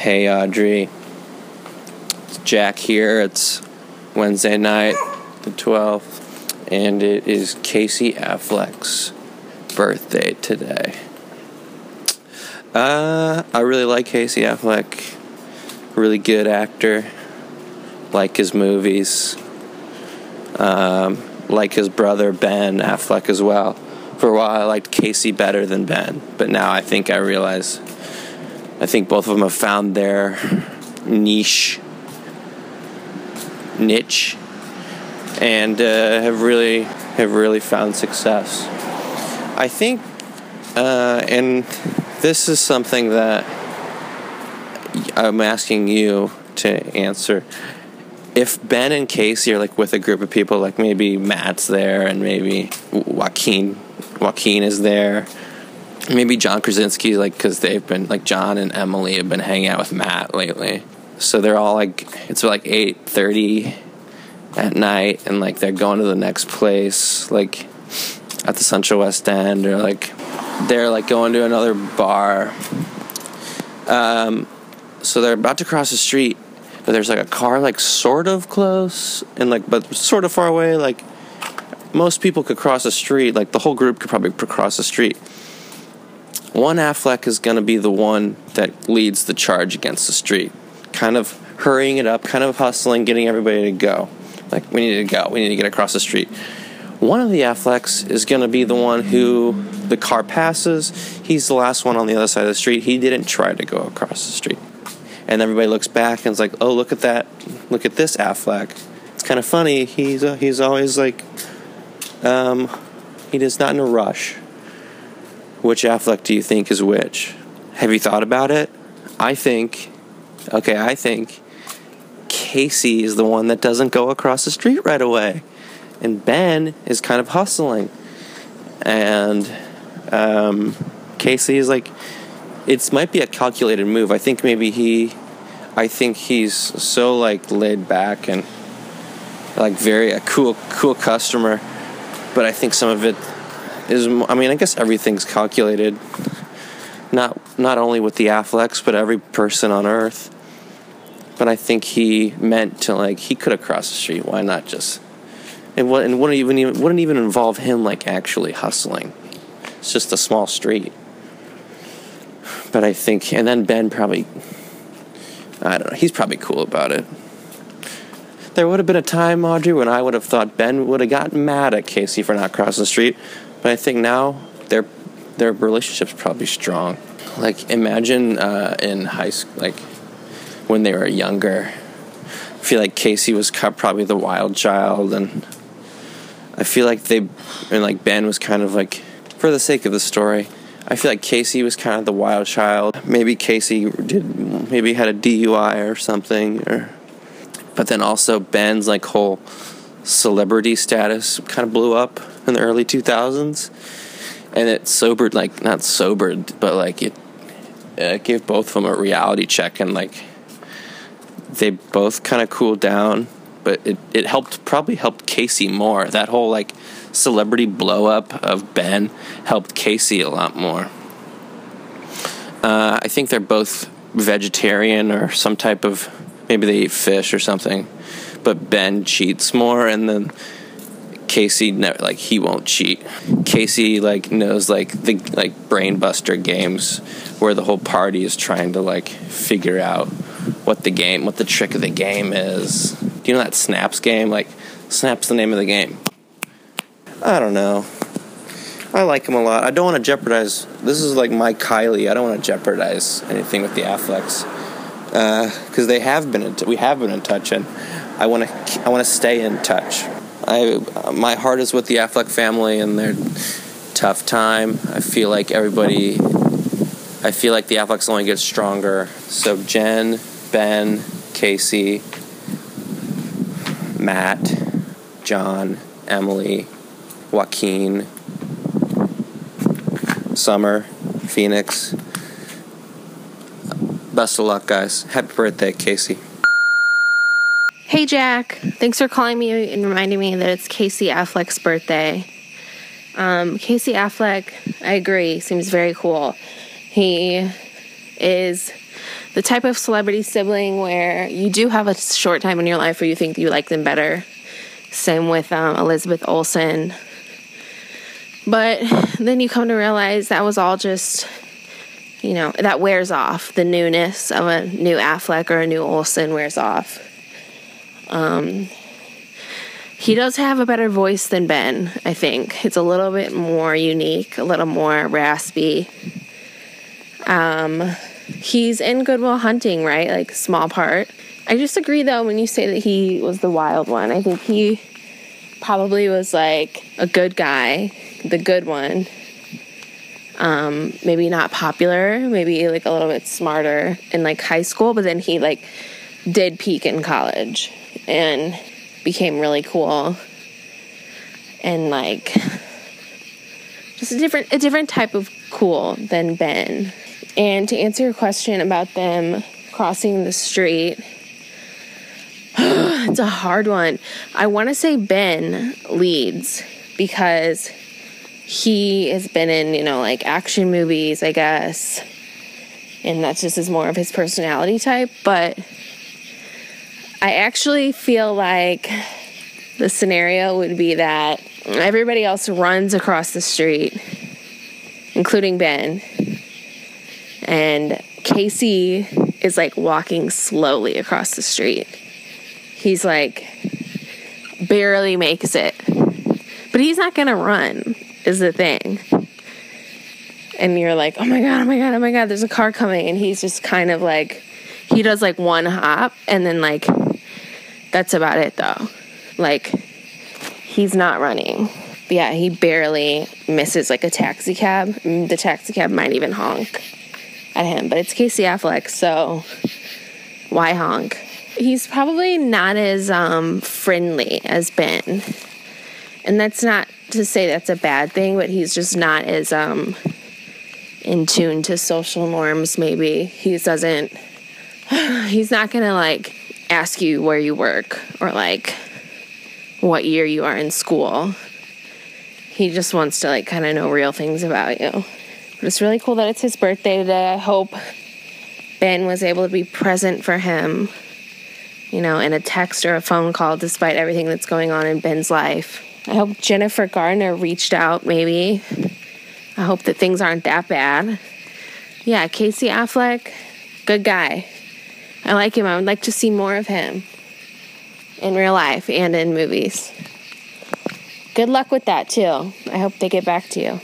Hey Audrey, it's Jack here. It's Wednesday night, the 12th, and it is Casey Affleck's birthday today. Uh, I really like Casey Affleck. Really good actor. Like his movies. Um, like his brother Ben Affleck as well. For a while, I liked Casey better than Ben, but now I think I realize I think both of them have found their niche, niche, and uh, have really have really found success. I think, uh, and this is something that I'm asking you to answer. If Ben and Casey are like with a group of people, like maybe Matt's there and maybe Joaquin, Joaquin is there, maybe John Krasinski, like because they've been like John and Emily have been hanging out with Matt lately, so they're all like it's like eight thirty at night, and like they're going to the next place, like at the Central West End, or like they're like going to another bar. Um, so they're about to cross the street, but there's like a car like sort of close and like but sort of far away. Like most people could cross the street, like the whole group could probably cross the street. One Affleck is going to be the one that leads the charge against the street, kind of hurrying it up, kind of hustling, getting everybody to go. Like we need to go, we need to get across the street. One of the Afflecks is going to be the one who the car passes. He's the last one on the other side of the street. He didn't try to go across the street. And everybody looks back and is like, "Oh, look at that! Look at this Affleck." It's kind of funny. He's uh, he's always like, um, he is not in a rush. Which Affleck do you think is which? Have you thought about it? I think, okay, I think Casey is the one that doesn't go across the street right away and Ben is kind of hustling, and um, Casey is like, it might be a calculated move. I think maybe he, I think he's so like laid back and like very a cool cool customer, but I think some of it is. I mean, I guess everything's calculated. Not not only with the Afflecks, but every person on Earth. But I think he meant to like he could have crossed the street. Why not just it wouldn't even wouldn't even involve him like actually hustling. It's just a small street. But I think, and then Ben probably, I don't know, he's probably cool about it. There would have been a time, Audrey, when I would have thought Ben would have gotten mad at Casey for not crossing the street. But I think now their their relationship's probably strong. Like imagine uh, in high school, like when they were younger. I feel like Casey was probably the wild child, and I feel like they and like Ben was kind of like for the sake of the story. I feel like Casey was kind of the wild child. Maybe Casey did maybe had a DUI or something or but then also Ben's like whole celebrity status kind of blew up in the early 2000s and it sobered like not sobered but like it, it gave both of them a reality check and like they both kind of cooled down but it, it helped probably helped Casey more. That whole like celebrity blow up of Ben helped Casey a lot more. Uh, I think they're both vegetarian or some type of maybe they eat fish or something, but Ben cheats more, and then Casey never like he won't cheat. Casey like knows like the like brainbuster games where the whole party is trying to like figure out what the game, what the trick of the game is. Do you know that Snaps game? Like, Snaps the name of the game. I don't know. I like him a lot. I don't want to jeopardize. This is like my Kylie. I don't want to jeopardize anything with the Afflecks because uh, they have been. In t- we have been in touch, and I want to. I want to stay in touch. I my heart is with the Affleck family and their tough time. I feel like everybody. I feel like the Afflecks only get stronger. So Jen, Ben, Casey, Matt, John, Emily, Joaquin, Summer, Phoenix. Best of luck, guys. Happy birthday, Casey. Hey, Jack. Thanks for calling me and reminding me that it's Casey Affleck's birthday. Um, Casey Affleck, I agree, seems very cool. He is the type of celebrity sibling where you do have a short time in your life where you think you like them better. Same with um, Elizabeth Olsen. But then you come to realize that was all just, you know, that wears off. The newness of a new Affleck or a new Olsen wears off. Um, he does have a better voice than Ben, I think. It's a little bit more unique, a little more raspy. Um, he's in Goodwill Hunting, right? Like, small part. I disagree, though, when you say that he was the wild one. I think he probably was like a good guy, the good one. Um, maybe not popular, maybe like a little bit smarter in like high school, but then he like did peak in college and became really cool and like just a different a different type of cool than Ben. And to answer your question about them crossing the street, it's a hard one. I want to say Ben leads because he has been in, you know, like action movies, I guess. And that's just is more of his personality type, but I actually feel like the scenario would be that everybody else runs across the street, including Ben. And Casey is like walking slowly across the street. He's like barely makes it. But he's not gonna run, is the thing. And you're like, oh my god, oh my god, oh my god, there's a car coming. And he's just kind of like, he does like one hop and then like, that's about it though. Like, he's not running. Yeah, he barely misses like a taxi cab. Mm, The taxi cab might even honk at him, but it's Casey Affleck, so why honk? He's probably not as um, friendly as Ben. And that's not to say that's a bad thing, but he's just not as um, in tune to social norms, maybe. He doesn't, he's not gonna like ask you where you work or like what year you are in school. He just wants to like kind of know real things about you. But it's really cool that it's his birthday today. I hope Ben was able to be present for him, you know, in a text or a phone call despite everything that's going on in Ben's life. I hope Jennifer Gardner reached out, maybe. I hope that things aren't that bad. Yeah, Casey Affleck, good guy. I like him. I would like to see more of him in real life and in movies. Good luck with that, too. I hope they get back to you.